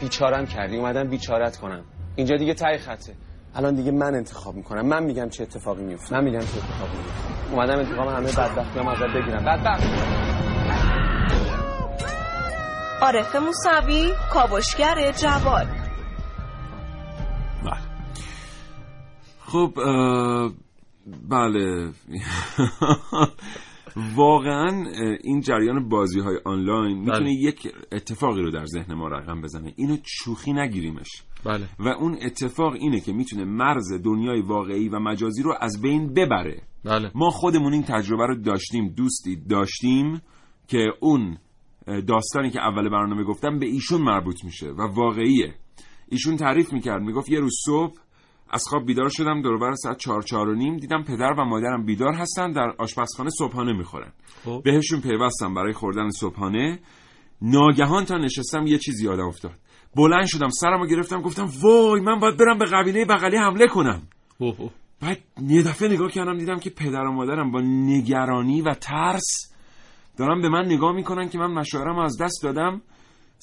بیچارم کردی اومدم بیچارت کنم. اینجا دیگه تای خطه. الان دیگه من انتخاب می‌کنم. من میگم چه اتفاقی میفته من میگم چه اتفاقی میفته اومدم انتقام همه بدبختیام ازت بگیرم. بدبخت! عارف موسوی کاوشگر جوان. خب بله واقعا این جریان بازی های آنلاین می‌تونه بله. یک اتفاقی رو در ذهن ما رقم بزنه اینو شوخی نگیریمش بله. و اون اتفاق اینه که می‌تونه مرز دنیای واقعی و مجازی رو از بین ببره بله. ما خودمون این تجربه رو داشتیم دوستی داشتیم که اون داستانی که اول برنامه گفتم به ایشون مربوط میشه و واقعیه ایشون تعریف می‌کرد می‌گفت یه روز صبح از خواب بیدار شدم دوربر ساعت چهار چهار و نیم دیدم پدر و مادرم بیدار هستن در آشپزخانه صبحانه می‌خورن. خب. بهشون پیوستم برای خوردن صبحانه. ناگهان تا نشستم یه چیزی یادم افتاد. بلند شدم سرمو گرفتم گفتم وای من باید برم به قبیله بغلی حمله کنم. بعد یه دفعه نگاه کردم دیدم که پدر و مادرم با نگرانی و ترس دارم به من نگاه می‌کنن که من مشاورم از دست دادم.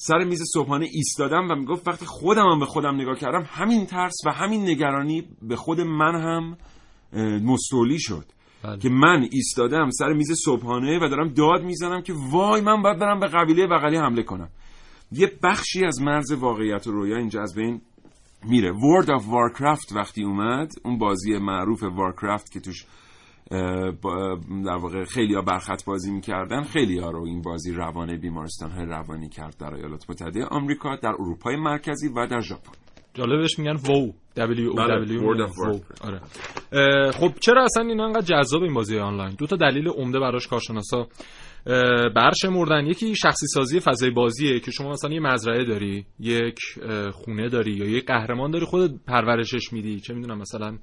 سر میز صبحانه ایستادم و می‌گفت وقتی خودم هم به خودم نگاه کردم همین ترس و همین نگرانی به خود من هم مستولی شد. بله. که من ایستادم سر میز صبحانه و دارم داد می‌زنم که وای من باید برم به قبیله بغلی حمله کنم. یه بخشی از مرز واقعیت و رویا اینجا از بین میره. World of Warcraft وقتی اومد اون بازی معروف وارکرافت که توش در واقع خیلی ها برخط بازی می‌کردن. خیلی ها رو این بازی روانه بیمارستان های روانی کرد در ایالات متحده آمریکا در اروپای مرکزی و در ژاپن. جالبش میگن وو. W O W آره. خب چرا اصلا این انقدر جذاب این بازی آنلاین؟ دو تا دلیل عمده براش کارشناسا اه، برشمردن یکی شخصی سازی فضای بازیه که شما مثلا یه مزرعه داری یک خونه داری یا یک قهرمان داری خودت پرورشش میدی. چه می‌دونم مثلا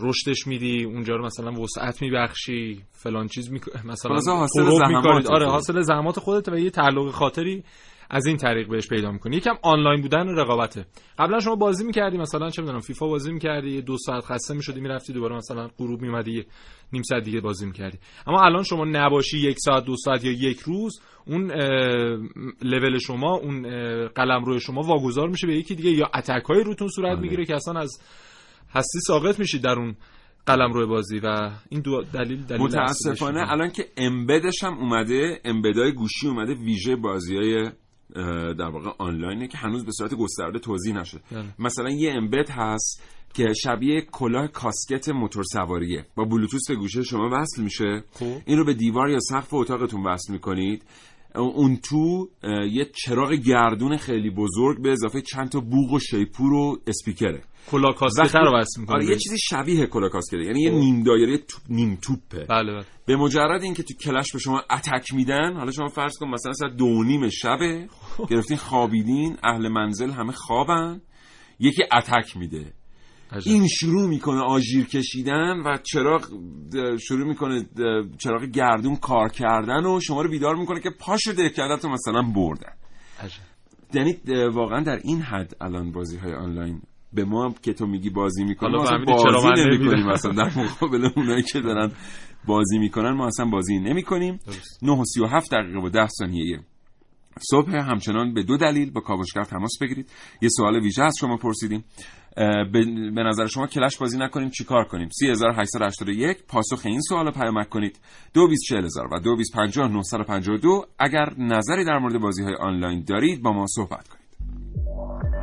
رشدش میدی اونجا رو مثلا وسعت میبخشی فلان چیز می... مثلا حاصل زحمات. آره. حاصل زحمات خودت و یه تعلق خاطری از این طریق بهش پیدا می‌کنی یکم آنلاین بودن رقابته قبلا شما بازی می‌کردی مثلا چه می‌دونم فیفا بازی می‌کردی دو ساعت خسته می‌شدی می‌رفتی دوباره مثلا غروب میمدی نیم ساعت دیگه بازی می‌کردی اما الان شما نباشی یک ساعت دو ساعت یا یک روز اون لول شما اون قلم روی شما واگذار میشه به یکی دیگه یا اتک های روتون صورت می‌گیره که اصلا از هستی ساقط میشید در اون قلم روی بازی و این دو دلیل دلیل متاسفانه. الان که امبدش هم اومده امبدای گوشی اومده ویژه بازی های در واقع آنلاینه که هنوز به صورت گسترده توضیح نشده بله. مثلا یه امبد هست که شبیه کلاه کاسکت موتور سواریه با بلوتوث به گوشه شما وصل میشه خب. این رو به دیوار یا سقف اتاقتون وصل می‌کنید اون تو یه چراغ گردون خیلی بزرگ به اضافه چند تا بوق و شیپور و اسپیکره کلاه کاسکته رو وصل می‌کنه آره یه. چیزی شبیه کلاه کاسکته یعنی یه خب. نیم دایره توپ نیم توپه بله بله به مجرد اینکه تو کلش به شما اتک میدن حالا شما فرض کن مثلا ساعت دو نیم شبه گرفتین خوابیدین اهل منزل همه خوابن یکی اتک میده عجب. این شروع می‌کنه آژیر کشیدن و چراغ شروع می‌کنه چراغ گردون کار کردن و شما رو بیدار می‌کنه که پاشو دهکدت رو مثلا بردن. یعنی واقعا در این حد الان بازی های آنلاین به ما هم که تو میگی بازی می‌کنیم ما اصلا بازی نمی‌کنیم. مثلا در مقابل اونایی که دارن بازی می‌کنن ما اصلا بازی نمی‌کنیم. درست. 9 و 37 دقیقه و 10 ثانیه صبح. همچنان به دو دلیل با کاوشگر تماس بگیرید. یه سوال ویژه از شما پرسیدیم. به نظر شما کلش بازی نکنیم چیکار کنیم؟ 3881 پاسخ این سوال رو پیامک کنید. 224000 و 225952 اگر نظری در مورد بازی های آنلاین دارید با ما صحبت کنید.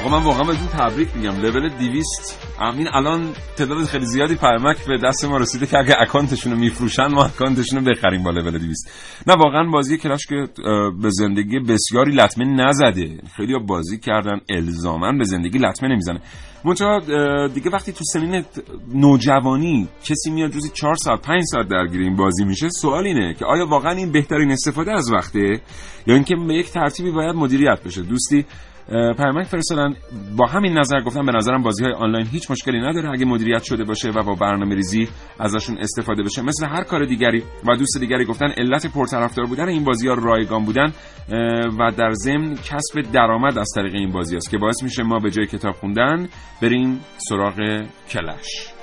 آقا من واقعا بهتون تبریک میگم. لول 200 همین الان تعداد خیلی زیادی پیامک به دست ما رسیده که اگه اکانتشون رو میفروشن ما اکانتشون رو بخریم با لول 200 نه واقعا بازی کلاش که به زندگی بسیاری لطمه نزده. خیلی بازی کردن الزاما به زندگی لطمه نمی‌زنه. منتها دیگه وقتی تو سنین نوجوانی کسی میاد روزی 4 ساعت 5 ساعت درگیر این بازی میشه سوال اینه که آیا واقعا این بهترین استفاده از وقته؟ یا اینکه به یک ترتیبی باید مدیریت بشه. دوستی پیامک فرستادن. با همین نظر گفتم به نظرم بازی های آنلاین هیچ مشکلی نداره. اگه مدیریت شده باشه و با برنامه ریزی ازشون استفاده بشه. مثل هر کار دیگری و دوست دیگری گفتن علت پرطرفدار بودن این بازی ها رایگان بودن و در ضمن کسب درآمد از طریق این بازی است که باعث میشه ما به جای کتاب خوندن بریم سراغ کلش.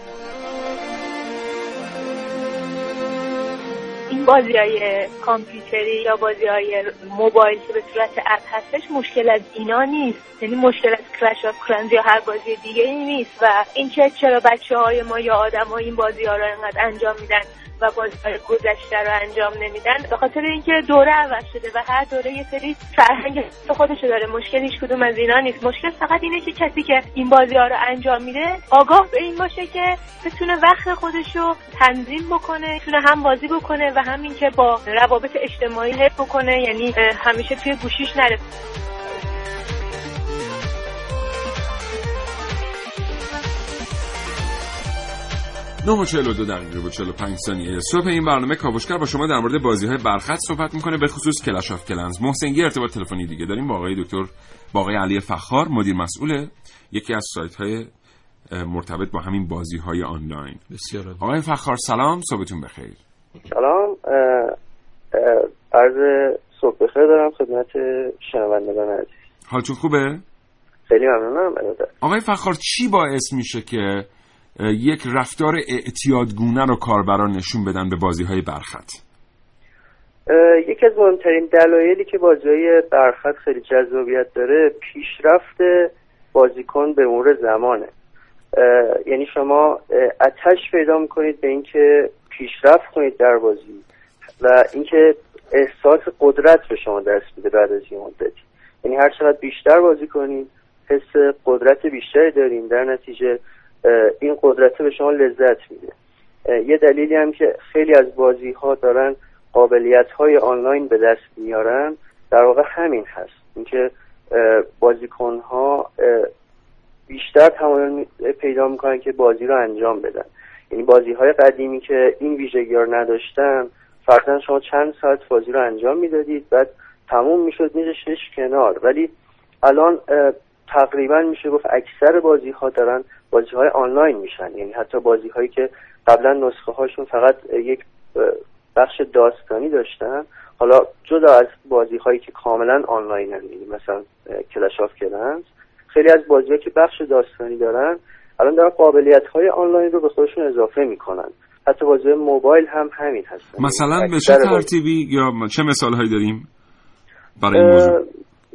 بازی های کامپیوتری یا بازی های موبایل که به صورت app هستش مشکل از اینا نیست. یعنی مشکل از Clash of Clans یا هر بازی دیگه ای نیست و اینکه چرا بچه های ما یا آدم ها این بازی ها رو انقدر انجام میدن. و بازی های گذشته رو انجام نمیدن. به خاطر اینکه دوره عوض شده و هر دوره یه سری فرهنگ خودشو داره. مشکل هیچ کدوم از اینا نیست. مشکل فقط اینه که کسی که این بازی ها رو انجام میده آگاه به این باشه که بتونه وقت خودش رو تنظیم بکنه بتونه هم بازی بکنه و همین که با روابط اجتماعی حفظ بکنه. یعنی همیشه توی گوشیش نره. 9 و 42 دقیقه و 45 ثانیه صبح این برنامه کاوشگر با شما در مورد بازی های برخط صحبت می‌کنه به خصوص کلش آف کلنز. محسن یه ارتباط تلفنی دیگه داریم با آقای دکتر با آقای علی فخار مدیر مسئول یکی از سایت های مرتبط با همین بازی های آنلاین. بسیار عالی. آقای فخار سلام صبحتون بخیر. سلام عرض صبح بخیر دارم خدمت شنوندگان عزیز. حالتون خوبه؟ خیلی ممنونم. آقای فخار چی باعث میشه که یک رفتار اعتیادگونه رو کاربران نشون بدن به بازی های برخط یکی از مهمترین دلایلی که بازی های برخط خیلی جذابیت داره پیشرفت بازیکن به مرور زمانه. یعنی شما اتش پیدا می‌کنید به اینکه پیشرفت کنید در بازی و اینکه احساس قدرت به شما دست میده بعد از این مدتی یعنی هر چقدر بیشتر بازی کنید حس قدرت بیشتری دارین در نتیجه. این قدرت به شما لذت میده. یه دلیلی هم که خیلی از بازی ها دارن قابلیت های آنلاین به دست میارن در واقع همین هست. اینکه بازیکن ها بیشتر تمایل پیدا می‌کنن که بازی رو انجام بدن. یعنی بازی های قدیمی که این ویژگی رو نداشتن فرضاً شما چند ساعت بازی رو انجام می‌دادید بعد تموم می‌شد میذاشتش کنار. ولی الان تقریبا میشه گفت اکثر بازی ها دارن بازی های آنلاین میشن. یعنی حتی بازی هایی که قبلا نسخه هاشون فقط یک بخش داستانی داشتن حالا جدا از بازی هایی که کاملا آنلاین هم یعنی مثلا Clash of Clans خیلی از بازی که بخش داستانی دارن الان دارن قابلیت های آنلاین رو به خودشون اضافه می‌کنن. حتی بازی موبایل هم همین هستن. مثلا به چه ترتیبی یا چه مثال هایی داریم برای این موضوع؟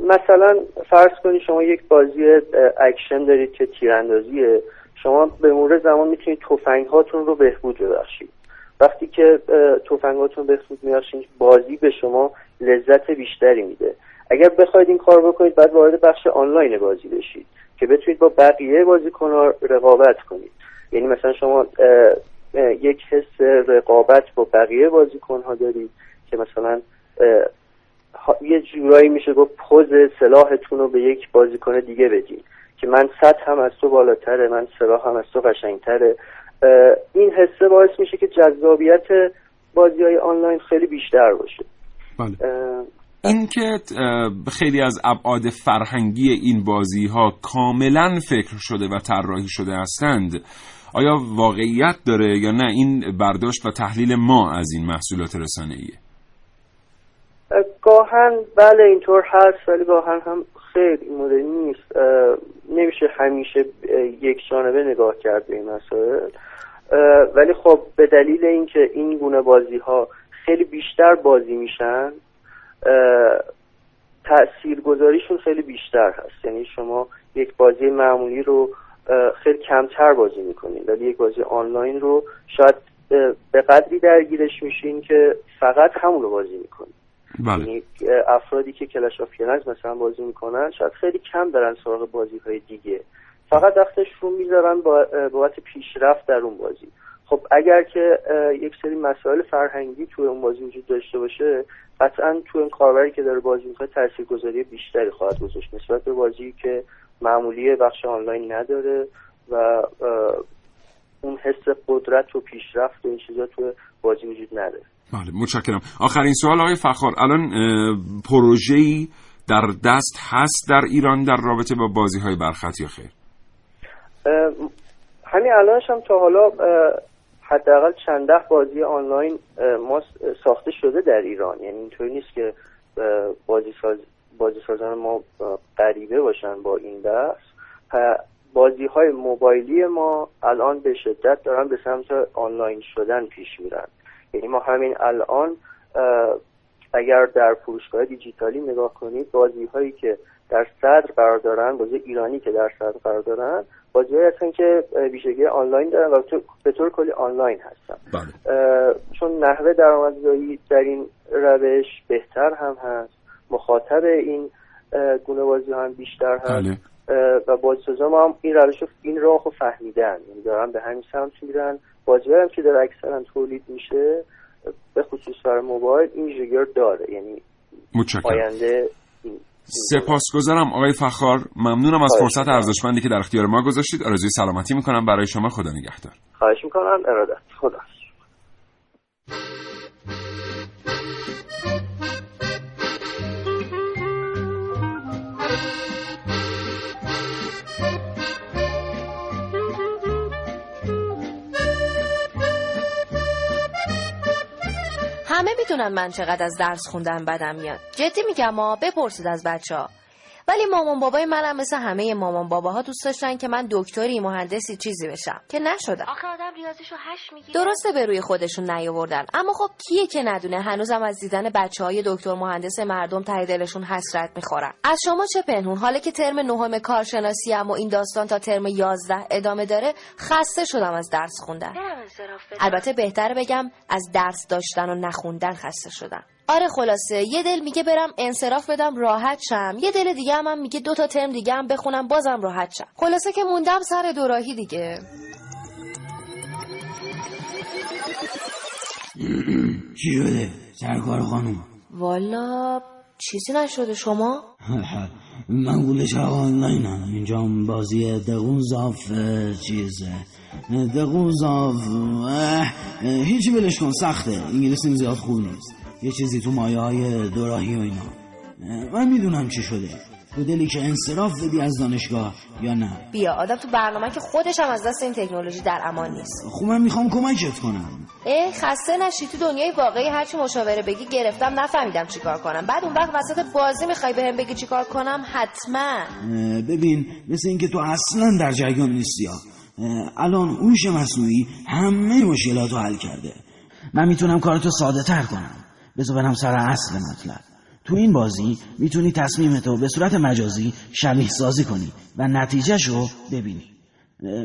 مثلا فرض کنید شما یک بازی اکشن دارید که تیراندازیه شما به مرور زمان می‌تونید تفنگ هاتون رو بهبود ببخشید. وقتی که تفنگاتون بهبود میبخشید بازی به شما لذت بیشتری میده. اگر بخواید این کار بکنید بعد وارد بخش آنلاین بازی بشید که بتونید با بقیه بازیکنها رقابت کنید. یعنی مثلا شما یک حس رقابت با بقیه بازیکنها دارید که مثلا یه جورایی میشه گفت پوز سلاحتون رو به یک بازیکن دیگه بدین. که من صد هم از تو بالاتره من سلاح هم از تو قشنگتره. این حسه باعث میشه که جذابیت بازی های آنلاین خیلی بیشتر باشه. بله. این که خیلی از ابعاد فرهنگی این بازی ها کاملا فکر شده و طراحی شده هستند آیا واقعیت داره یا نه؟ این برداشت و تحلیل ما از این محصولات رسانه گاهن بله اینطور هست ولی گاهن هم خیلی این مدلی نیست. نمیشه همیشه یک جانبه نگاه کرد به این مسائل. ولی خب به دلیل اینکه این گونه بازی ها خیلی بیشتر بازی میشن تأثیر گذاریشون خیلی بیشتر هست. یعنی شما یک بازی معمولی رو خیلی کمتر بازی می‌کنین ولی یک بازی آنلاین رو شاید به قدری درگیرش میشین که فقط همون رو بازی می‌کنین بله. یعنی افرادی که کلش آف مثلا بازی می‌کنن شاید خیلی کم دارن سراغ بازی های دیگه. فقط وقتش رو می‌ذارن با بابت پیشرفت در اون بازی. خب اگر که یک سری مسائل فرهنگی توی اون بازی وجود داشته باشه قطعا تو این کاربری که داره بازی می‌کنه تاثیرگذاری بیشتری خواهد گذاشت نسبت به بازی که معمولی بخش آنلاین نداره و اون حس قدرت و پیشرفت و این چیزا تو بازی وجود نداره. بله متشکرم. آخرین سوال آقای فخار الان پروژه‌ای در دست هست در ایران در رابطه با بازی های برخط یا خیر؟ همین الانش هم تا حالا حداقل چند ده بازی آنلاین ما ساخته شده در ایران. یعنی اینطوری نیست که بازی ساز بازی سازان ما غریبه باشن با این بحث بازی های موبایلی ما الان به شدت دارن به سمت آنلاین شدن پیش میرن. یعنی ما همین الان اگر در فروشگاه دیجیتالی نگاه کنید بازی هایی که در صدر قرار دارن بازی ایرانی که در صدر قرار دارن بازی هستن که ویژگی آنلاین دارن و به طور کلی آنلاین هستن بله. چون نحوه درآمدزایی در این روش بهتر هم هست مخاطب این گونه بازی هم بیشتر هست بله. و بازیسازا ما هم این روش این راه رو فهمیدن یعنی دارن به همین سمت میرن بازی هم که داره اکثرا تولید میشه به خصوص برای موبایل این ویژگی داره. یعنی آینده سپاسگزارم آقای فخار. ممنونم از فرصت ارزشمندی که در اختیار ما گذاشتید. آرزوی سلامتی می‌کنم. برای شما خدا نگهدار. خواهش می‌کنم. ارادت. خدا. همه می‌دونن من چقدر از درس خوندن بدم میاد. جدی میگم ما بپرسید از بچه ها ولی مامان بابای منم مثل همه مامان باباها دوست داشتن که من دکتری مهندسی چیزی بشم. که نشدم. آخه آدم ریاضیشو هش می‌گیره. درسته به روی خودشون نیاوردن. اما خب کیه که ندونه؟ هنوزم از دیدن بچه های دکتر مهندس مردم ته دلشون حسرت می‌خورن از شما چه پنهون؟ حالا که ترم نهم کارشناسی اما این داستان تا ترم 11 ادامه داره خسته شدم از درس خوندن. البته بهتر بگم از درس داشتن و نخوندن خسته شدم. آره خلاصه یه دل میگه برم انصراف بدم راحت شم. یه دل دیگه هم, هم میگه دو تا ترم دیگه هم بخونم بازم راحت شم. خلاصه که موندم سر دوراهی دیگه. چی شده؟ سرکار خانم والا چیزی نشده شما؟ من گولش آنلاینم اینجا بازی دقوزاف چیزه. دقوزاف هیچی بلش کن سخته. انگلیسیم زیاد خوب نیست. یه چیزی تو مایه های دوراهی و اینا. من می‌دونم چی شده. تو دلی که انصراف بدی از دانشگاه یا نه؟ بیا آدم تو برنامه که خودش هم از دست این تکنولوژی در امان نیست. خب من می‌خوام کمکت کنم. اه خسته نشی. تو دنیای واقعی هرچی مشاوره بگی گرفتم نفهمیدم چیکار کنم. بعد اون وقت وسط بازی می‌خوای بهم بگی چیکار کنم؟ حتما. ببین مثل اینکه تو اصلا در جریان نیستی ها. الان هوش مصنوعی همه مشکلات رو حل کرده. من می‌تونم کارتو ساده تر کنم. بذار برم سر اصل مطلب. تو این بازی می‌تونی تصمیمتو به صورت مجازی شبیه سازی کنی و نتیجهش رو ببینی.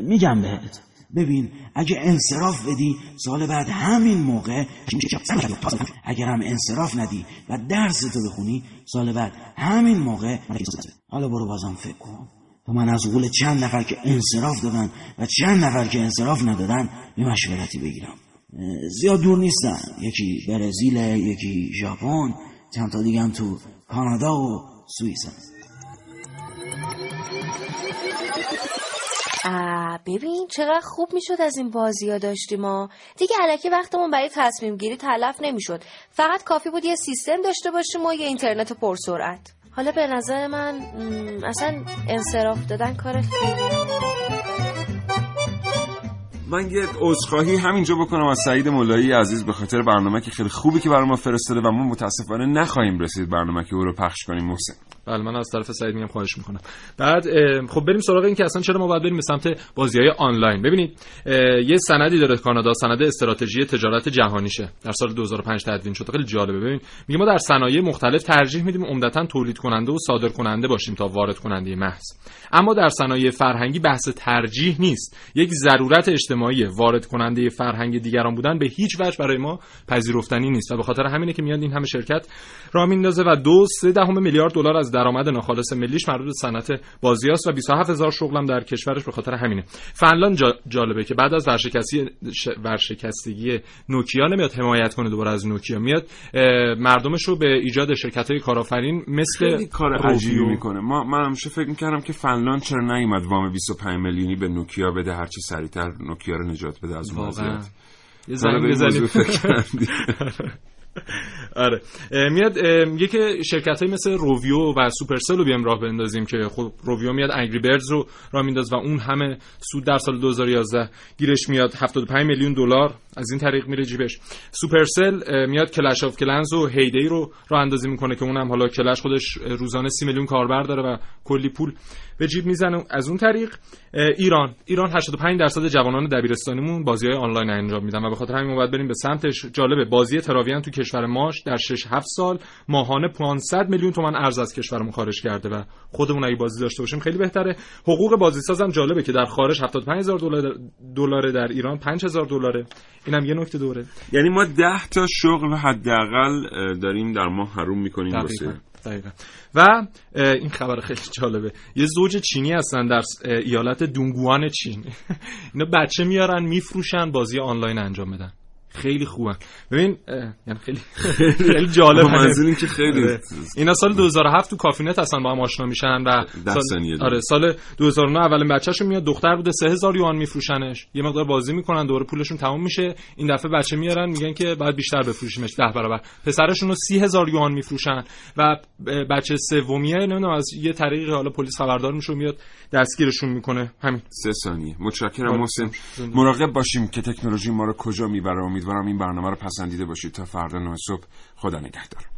میگم بهت. ببین اگه انصراف بدی سال بعد همین موقع اگر هم انصراف ندی و درس تو بخونی سال بعد همین موقع حالا برو بازم فکر کن. تو من از قول چند نفر که انصراف دادن و چند نفر که انصراف ندادن به مشورتی بگیرم. زیاد دور نیستن. یکی برزیل یکی ژاپن چند تا دیگه هم تو کانادا و سوئیس ببین چقدر خوب می‌شد از این بازی ها داشتیم ما. دیگه علکی وقتمون برای تصمیم گیری تلف نمی‌شد. فقط کافی بود یه سیستم داشته باشیم و یه اینترنت پرسرعت حالا به نظر من اصلا انصراف دادن کار خیلی من یه عذرخواهی همینجا بکنم از سعید مولایی عزیز به خاطر برنامه که خیلی خوبی که برای ما فرستاده و ما متاسفانه نخواهیم رسید برنامه که او رو پخش کنیم محسن. بله من از طرف سعید میگم خواهش می‌کنم. بعد خب بریم سراغ این که اصلا چرا ما باید بریم به سمت بازی های آنلاین. ببینید یه سندی داره کانادا سند استراتژی تجارت جهانیشه. در سال 2005 تدوین شده خیلی جالبه. ببین میگه ما در صنایع مختلف ترجیح میدیم عمدتا تولید کننده و صادر کننده باشیم تا وارد کننده محض. اما در صنایع فرهنگی بحث ترجیح نیست. یک ضرورت اجتماعی وارد کننده فرهنگ دیگران بودن به هیچ وجه برای ما پذیرفتنی نیست. و به خاطر همینه که میاد این همه شرکت را میندازه و دو سه دهم میلیارد دلار از درآمد ناخالص ملیش مربوط به صنعت بازیاست و 27 هزار شغلم در کشورش به خاطر همینه. فنلاند جا جالبه که بعد از ورشکستی ورشکستگی نوکیا نمیاد حمایت کنه دوباره از نوکیا. میاد مردمش رو به ایجاد شرکت های کارآفرین مثل خیلی کار عجیبی می‌کنه. ما من همیشه فکر می‌کردم که فنلاند چرا نیومد وام 25 میلیونی به نوکیا بده هرچی سریعتر نوکیا رو نجات بده از وضعیت یه زنگ بزنید آره. میاد یکی شرکت های مثل روویو و سوپرسل رو بیام راه بندازیم که خب روویو میاد انگری بردز رو راه مینداز و اون همه سود در سال 2011 گیرش میاد. 75 میلیون دلار از این طریق میره جیبش. Supercell میاد Clash of Clans و Hay Day رو راه اندازی می‌کنه که اونم حالا Clash خودش روزانه 30 میلیون کاربر داره و کلی پول. به جیب می‌زنه. از اون طریق ایران. ایران 85 درصد جوانان دبیرستانیمون بازی های آنلاین انجام میدن. و به خاطر همین باید بریم به سمتش. جالبه بازی Travian تو کشور ماش در 6 7 سال ماهانه 500 میلیون تومان ارز از کشورمون خارج کرده و خودمون اگه بازی داشته باشیم خیلی بهتره. حقوق بازی سازم جالبه که در خارج 75000 دلار دلار در ایران 5000 دلاره. اینم یه نکته دوره. یعنی ما 10 تا شغل حداقل داریم در ماه حروم می‌کنیم واسه دقیقا. و این خبر خیلی جالبه. یه زوج چینی هستن در ایالت دونگوان چین. اینا بچه میارن میفروشن بازی آنلاین انجام بدن. خیلی خوبن ببین یعنی خیلی خیلی جالب. منظور که خیلی اینا سال 2007 تو کافینت هستن با هم آشنا میشن و سال آره سال 2009 اولین بچه‌شون میاد دختر بوده 3000 یوان میفروشنش. یه مقدار بازی می‌کنن دوره پولشون تموم میشه. این دفعه بچه میارن میگن که باید بیشتر بفروشیمش 10 برابر. پسرشون رو 30000 یوان میفروشن و بچه سومیه نمی‌دونم از یه طریقی حالا پلیس خبردار میشه میاد دستگیرشون می‌کنه. همین. سه ثانیه. متشکرم محسن. مراقب باشیم که تکنولوژی ما رو کجا می‌بره. امیدوارم این برنامه رو پسندیده باشید. تا فردا نه صبح خدا نگهدار.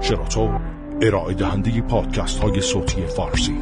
شراطو ارائه دهنده پادکست های صوتی فارسی.